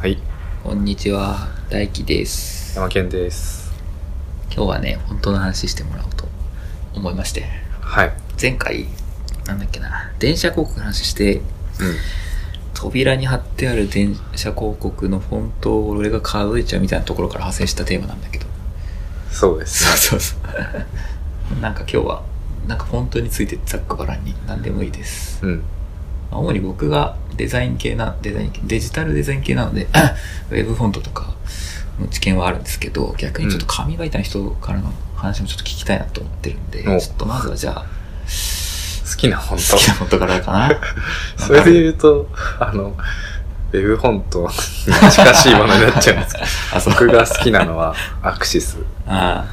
はい、こんにちは、大輝です。山健です。今日はね、本当の話してもらおうと思いまして、はい。前回、なんだっけな、電車広告の話して、うん。扉に貼ってある電車広告のフォントを俺が数えちゃうみたいなところから派生したテーマなんだけど、そうです。そうそうそう。なんか今日は、なんかフォントについてざっくばらんに何でもいいです。うん。まあ主に僕がデザイン系な、デザイン系、デジタルデザイン系なので、ウェブフォントとかの知見はあるんですけど、逆にちょっと紙媒体の人からの話もちょっと聞きたいなと思ってるんで、おちょっとまずはじゃあ、好きな本好きなフォントからかな。当。それで言うと、あの、ウェブフォントに近しいものになっちゃうんですけど、あ、そう。僕が好きなのはアクシス。あ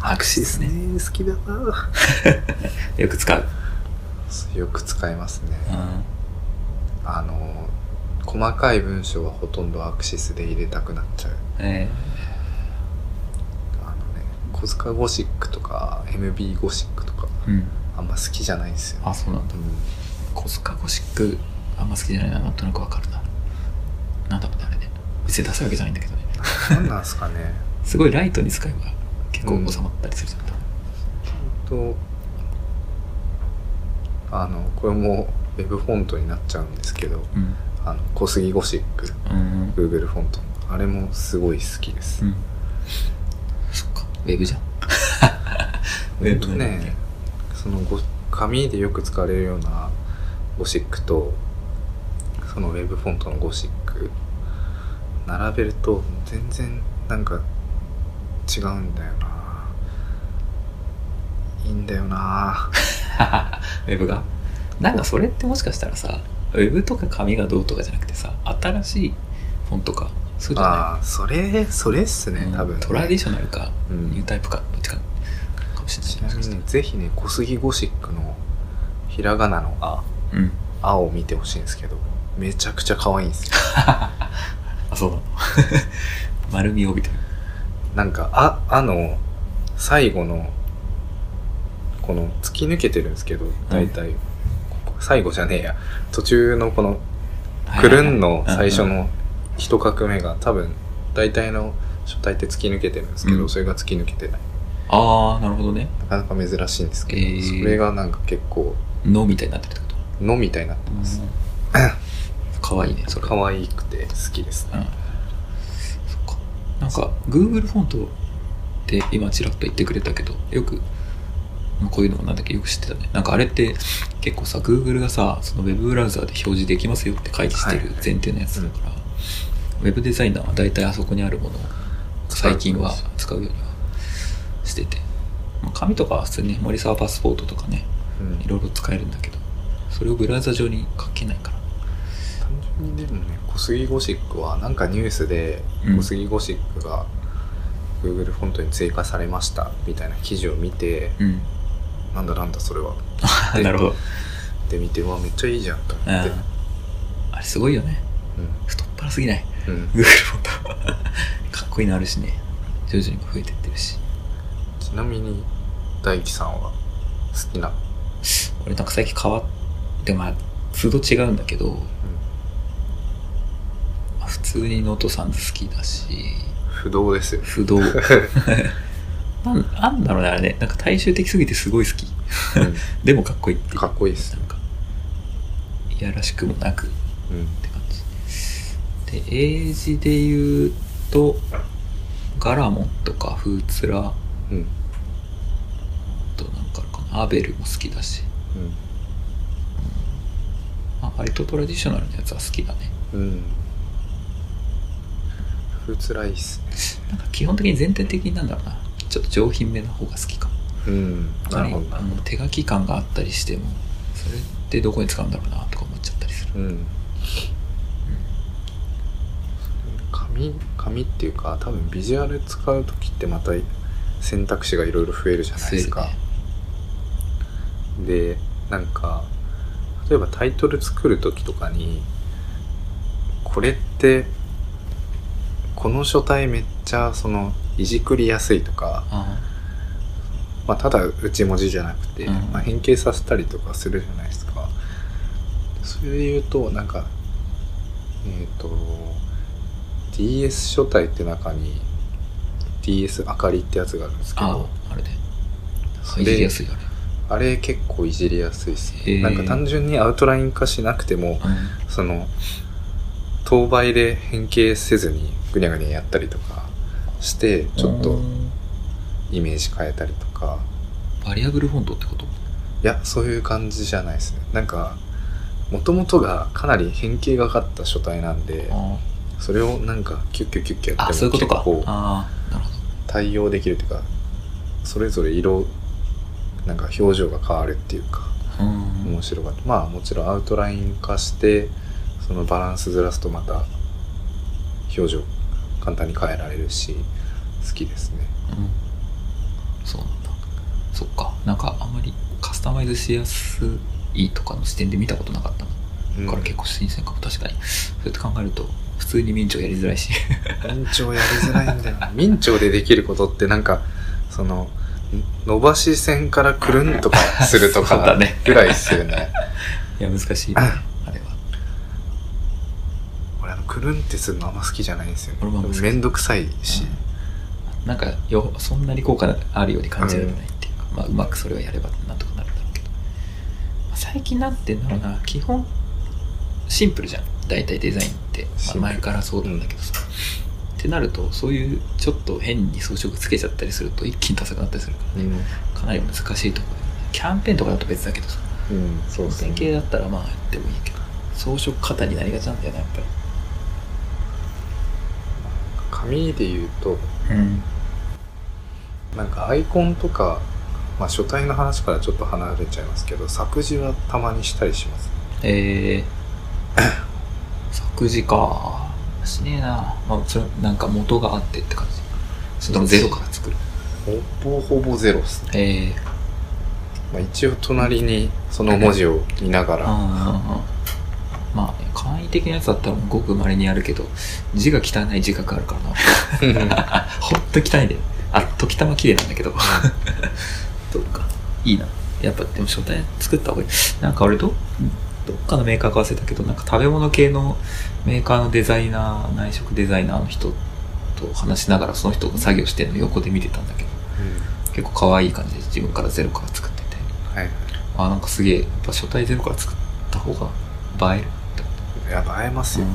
あ、アクシスね。ね。好きだな よく使う。よく使いますね。うん。あの、細かい文章はほとんどアクシスで入れたくなっちゃう。えあのね、小塚ゴシックとか MB ゴシックとかー、うん。あんま好きじゃないんですよ。あ、そうなんだう。ん。コスカゴシック、あんま好きじゃないな。なんとなくわかるな。なんだろうね、あれね。別に出すわけじゃないんだけどね。何なんすかね。すごいライトに使えば結構収まったりするじゃん。とあのこれもウェブフォントになっちゃうんですけどうん。あの小杉ゴシックうん。Google フォントあれもすごい好きです、うん。そっか、ウェブじゃん。ウほんとねそのご紙でよく使われるようなゴシックとそのウェブフォントのゴシック並べると全然なんか違うんだよないいんだよな ウェブが。なんかそれってもしかしたらさ、ウェブとか紙がどうとかじゃなくてさ、新しいフォントか、そうじゃああそれそれっすないね多分ねトラディショナルか、うんニュータイプか、どっちか、かもしちれない。ぜひね、小杉ゴシックのひらがなのあ、うん。青を見てほしいんですけど、めちゃくちゃ可愛いんですよ。あ、そうなの？丸みを帯びてる。なんか、あ、あの、最後の、この、突き抜けてるんですけど、大体、ここ最後じゃねえや、途中のこの、くるんの最初うんの一画目が多分、大体の書体って突き抜けてるんですけど、うんそれが突き抜けてない。ああ、なるほどね。なかなか珍しいんですけど、えーそれがなんか結構、のみたいになってるってこと？のみたいになってます。かわいいね、それ。可愛くて好きですね。うん。そっか。なんか、Google フォントって今ちらっと言ってくれたけど、よく、まあこういうのもなんだっけよく知ってたね。なんかあれって結構さ、Google がさ、その Web ブラウザーで表示できますよって回示してるはい前提のやつだから、ウェブデザイナーは大体あそこにあるものを最近は使うようにはしてて。まあ、紙とかは普通に森沢パスポートとかね、うんいろいろ使えるんだけど、それをブラウザ上に書けないから。単純にでもね小杉ゴシックはなんかニュースでうん小杉ゴシックが Google フォントに追加されましたみたいな記事を見て、うん。なんだなんだそれはで なるほど。で見てうわめっちゃいいじゃんと思ってうん。あれすごいよね。う太っ腹すぎない？ん、うん Google フォント。かっこいいのあるしね。徐々に増えてってるし。ちなみに大輝さんは好きな、俺なんか最近変わって、まあ、都度違うんだけど、まあ普通にノートさん好きだし、不動ですよ不動。なんなんだろうね、あれね。なんか大衆的すぎてすごい好き。でもかっこいいっていう。かっこいいっす。なんか、いやらしくもなくっうん。て感じ。で、英字で言うと、ガラモンとかフーツラ、あうん。となんかかな、アベルも好きだし、まあ、割とトラディショナルなやつは好きだね。うん。うんふつらいっすね。なんか基本的に全体的になんだろうな、ちょっと上品めな方が好きかも。うん。なるほど。なあの手書き感があったりしても、それってどこに使うんだろうなとか思っちゃったりする。うん。紙紙っていうか多分ビジュアル使う時ってまた選択肢がいろいろ増えるじゃないですか、でなんか例えばタイトル作る時とかにこれってこの書体めっちゃそのいじくりやすいとか、あまあ、ただ内文字じゃなくて、うん。まあ、変形させたりとかするじゃないですか。それで言うとなんかえっ、と DS 書体って中に DS 明かりってやつがあるんですけあどあれで。それいじりやすいあれあれ結構いじりやすいですへー。ねなんか単純にアウトライン化しなくてもうん。その等倍で変形せずにぐにゃぐにゃやったりとかしてちょっとうん。イメージ変えたりとか。バリアブルフォントってこと？いやそういう感じじゃないですね。なんかもともとがかなり変形がかった書体なんであそれをなんかキュッキュッキュッキュやあってもそういうことか。結構対応できるというかそれぞれ色なんか表情が変わるっていうかうん。面白かった。まあもちろんアウトライン化してそのバランスずらすとまた表情簡単に変えられるし好きですね。うん。そうなんだ。そっか。なんかあんまりカスタマイズしやすいとかの視点で見たことなかったうん。から結構新鮮かも。確かに。そうやって考えると普通に民調やりづらいし。明朝やりづらいんだよ。明朝でできることってなんかその伸ばし線からくるんとかするとか ぐらいですよね。いや難しいねくるんってするのあんま好きじゃないんですよ俺もあんま好き。めんどくさいし、なんかよそんなに効果あるように感じられないっていうか、まあ、うまくそれをやればなんとかなるんだろうけど、まあ最近なんてんだろうな。基本シンプルじゃん。大体デザインって、まあ、前からそうなんだけどさ、ってなるとそういうちょっと変に装飾つけちゃったりすると一気にダサくなったりするからね、かなり難しいところで、キャンペーンとかだと別だけどさ。うん。そう型だったらまあやってもいいけど。装飾型になりがちなんだよねやっぱり紙で言うとうん。なんかアイコンとか、まあ、書体の話からちょっと離れちゃいますけど作字はたまにしたりします。えー、作字か。しねえな。まあそれなんか元があってって感じ。それともゼロから作る。ほぼほぼゼロですね、えー、まあ、一応隣にその文字を見ながらまあ簡易的なやつだったらごく稀にやるけど字が汚い字があるからな。ほんと汚いで。あ時たま綺麗なんだけど。そうか。いいな。やっぱでも書体作った方がいい。なんか俺どどっかのメーカーか忘れたけどなんか食べ物系のメーカーのデザイナー内食デザイナーの人と話しながらその人が作業してるの横で見てたんだけど。結構可愛い感じで自分からゼロから作ってて。はい。あなんかすげえやっぱ書体ゼロから作った方が映えるって思っいや映えますた、よ、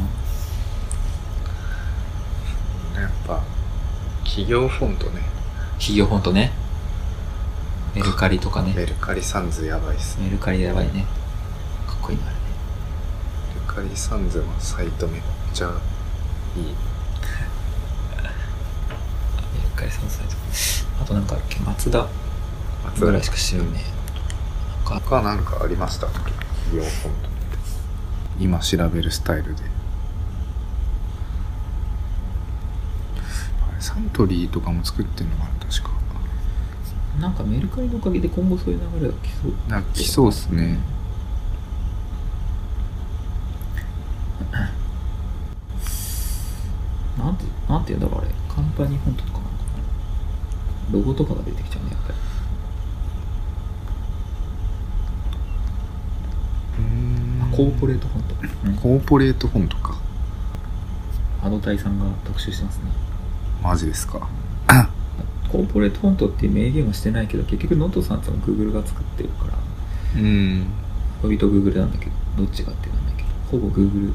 やっぱ企業フォントね。企業フォントね。メルカリとかね。メルカリサンズやばいっすね。メルカリやばいね。かっこいいなあれね。メルカリサンズのサイトめっちゃいい。メルカリさんサイト。あとなんかあるっけ？松田ぐらいしか知らんね。なんか。他なんかありました企業フォント今調べるスタイルで。サントリーとかも作ってんのかな確か。なんかメルカリのおかげで今後そういう流れが来そう。な来そうっすね。なんてなんて言うんだろうあれ。カンパニーフォントとかなのかな。ロゴとかが出てきちゃうねやっぱりあコーポレートフォント、うん。コーポレートフォントか。アドタイさんが特集してますね。マジですか。コーポレートフォントっていう明言はしてないけど結局 Noto Sans ってのは Google が作ってるからうん。 Adobe と Google なんだけどどっちがってなんだけどほぼ Google の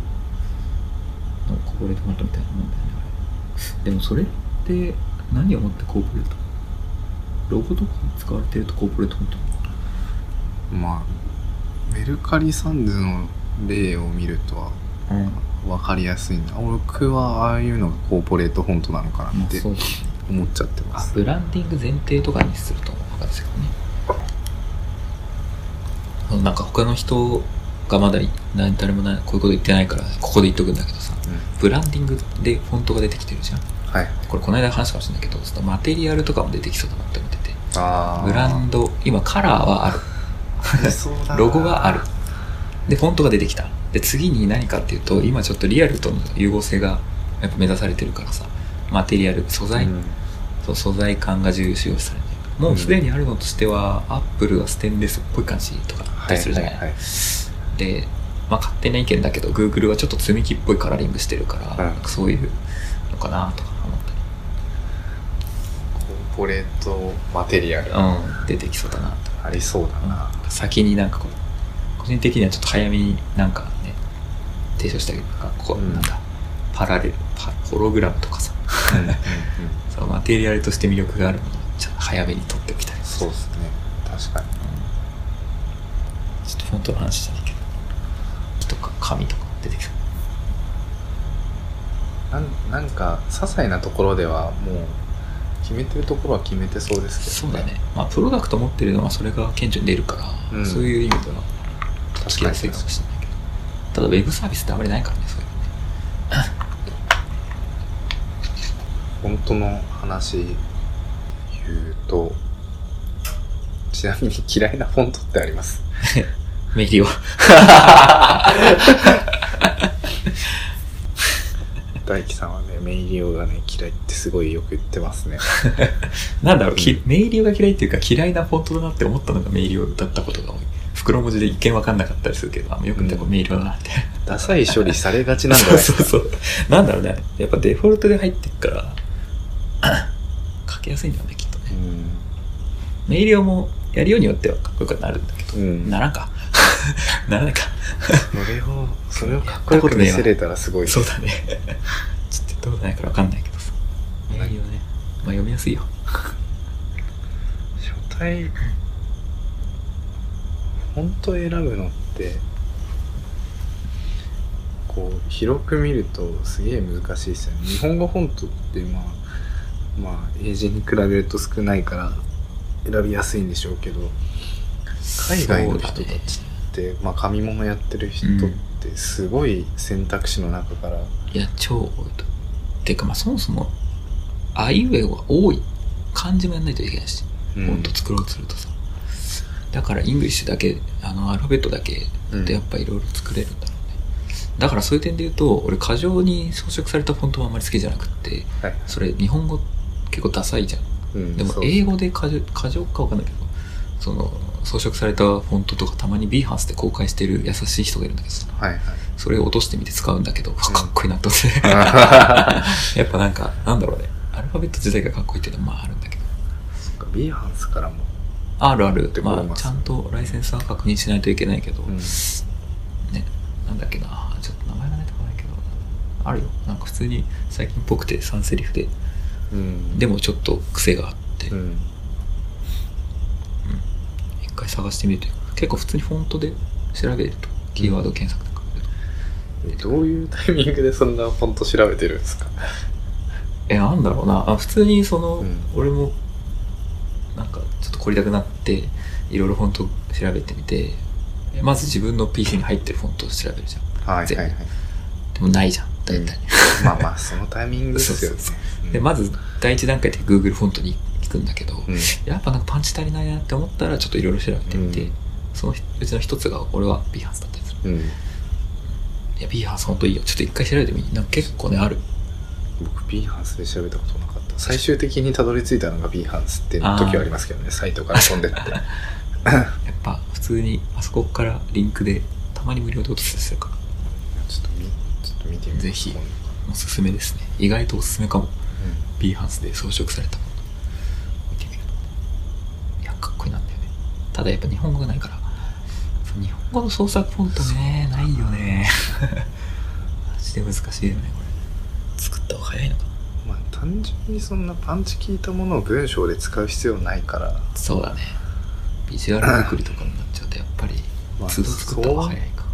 コーポレートフォントみたいなもんだよねでもそれって何をもってコーポレート？ロゴとかに使われてるとコーポレートフォントまあメルカリ Sans の例を見るとはうん。分かりやすいな。僕はああいうのがコーポレートフォントなのかなって思っちゃってまあすブランディング前提とかにすると分かるんですけどねなんか他の人がまだ何誰もなこういうこと言ってないからここで言っとくんだけどさブランディングでフォントが出てきてるじゃん。はい。これこの間話したかもしれないけどマテリアルとかも出てきそうだなって思ってて。あブランド今カラーはある。ドロゴがある。でフォントが出てきた。で次に何かっていうと今ちょっとリアルとの融合性がやっぱ目指されてるからさ。マテリアル素材、そう素材感が重視をされてる。もうすでにあるのとしては、アップルがステンレスっぽい感じとかあったりするじゃない、はいはいはいで、まあ勝手な意見だけど Google はちょっと積み木っぽいカラーリングしてるから、うん。そういうのかなとか思ったり。コーポレートマテリアル。うん、出てきそうだな。と。ありそうだな、先になんかこう、個人的にはちょっと早めになんかね、提唱したけど、なんかここ、うん。なんだ、パラレル、パホログラムとかさ、うんうんうん。そのマテリアルとして魅力があるものをちょっと早めに取っておきたい。そうですね。確かに。ちょっとフォントの話じゃないけど、木とか紙とか出てきそう。なんなんか些細なところではもう決めてるところは決めてそうですけどそうだね。まあ、プロダクト持ってるのはそれが顕著に出るから、うんそういう意味では、確つきやすいかもしれないけど。ただ、ウェブサービスってあまりないからね、そういうのね。本当の話言うとちなみに嫌いなフォントってあります？メリオ。大輝さんはねメイリオがね嫌いってすごいよく言ってますね なんだろう、きうんメイリオが嫌いっていうか嫌いなフォントだなって思ったのがメイリオだったことが多い。袋文字で一見わかんなかったりするけど、あよく見たらメイリオだなって。ダサい処理されがちなんじゃないですかそうそうそう。なんだろうね。やっぱデフォルトで入ってっから、書きやすいんだよね、きっとね。メイリオもやるようによってはかっこよくなるんだけど、うん、うん、ならんか。ならないか。それをそれをかっこよく見せれたらすごいそうだね。ちょっとやったことないからわかんないけどさ。メイリオね。まあ読みやすいよ。書体フォント選ぶのってこう広く見るとすげえ難しいですよね日本語フォントってまあまあ英字に比べると少ないから選びやすいんでしょうけど海外の人たちって、まあ紙物やってる人ってすごい選択肢の中から、いや、超多いと。てか、まあ、そもそも、あいうえおが多い漢字もやんないといけないし、うんフォント作ろうとするとさ。だから、 English だけ、あの、アルファベットだけでやっぱいろいろ作れるんだろうね。だから、そういう点で言うと、俺、過剰に装飾されたフォントもあんまり好きじゃなくって、はいそれ、日本語結構ダサいじゃん。うんでも英語で過剰過剰かわかんないけどその装飾されたフォントとかたまに B ハンスで公開してる優しい人がいるんだけどさ。はいはい。それを落としてみて使うんだけど、かっこいいなと思って、あ やっぱなんかなんだろうね。アルファベット自体がかっこいいっていうのはまああるんだけど。そっか B ハンスからも、あるある。まあちゃんとライセンスは確認しないといけないけど、うん。ね。なんだっけな。ちょっと名前が出てこないけど。あるよ。なんか普通に最近っぽくて3セリフで。うん。でもちょっと癖があって、うん。一回探してみると結構普通にフォントで調べるとキーワード検索とか、えどういうタイミングでそんなフォント調べてるんですか？えなんだろうな。あ普通にその、うん。俺もなんかちょっと凝りたくなっていろいろフォント調べてみてまず自分の PC に入ってるフォントを調べるじゃん。はいはいはい。でもないじゃん大体、まあまあそのタイミングですよね。そうそうう。ん。でまず第一段階で Google フォントに行くんだけど、うん。やっぱなんかパンチ足りないなって思ったらちょっといろいろ調べてみて、うん。そのうちの一つが俺は B ハンスだったりする。うん。いや B ハンスほんといいよ。ちょっと一回調べてみなんか結構ねある。僕 B ハンスで調べたことなかった。最終的にたどり着いたのが B ハンスって時はありますけどね。サイトから飛んでって。やっぱ普通にあそこからリンクでたまに無料で落としたりするから。ちょっと見ちょっと見てみぜひおすすめですね。意外とおすすめかも。う B ハンスで装飾されたもの見てみるといやかっこいいなんだよねただやっぱ日本語がないから。日本語の創作フォントねないよね。マジで難しいよねこれ。作った方が早いのか。なんまあ単純にそんなパンチ効いたものを文章で使う必要ないから。そうだね。ビジュアル作りとかになっちゃうとやっぱりまあ都度作った方が早いか。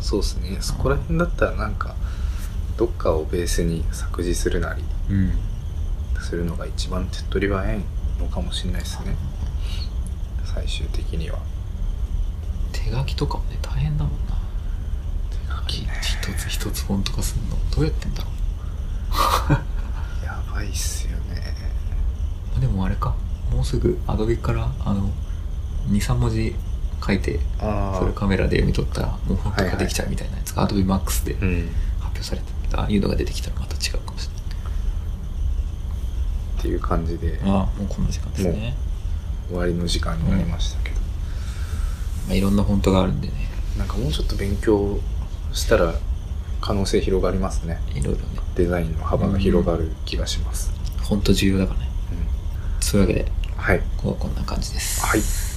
そうですね。そこら辺だったらなんかどっかをベースに作詞するなりうん。するのが一番手っ取り早いのかもしれないですね最終的には。手書きとかもね大変だもんな。手書きね。一つ一つフォント化するの。どうやってんだろう。やばいっすよね。まあでもあれか。もうすぐアドビからあの23文字書いてあそれカメラで読み取ったらもうフォントができちゃうみたいなやつがアドビマックスで発うん。表されてるけどああいうのが出てきたらまた違うかもしれっていう感じで。ないああもうこんな時間ですね、終わりの時間になりましたけど、まあ、いろんなフォントがあるんでね。なんかもうちょっと勉強したら可能性広がりますね。いろいろね。デザインの幅が広がる気がします、ほん。と重要だからね。うん。そういうわけではい。こうこんな感じです。はい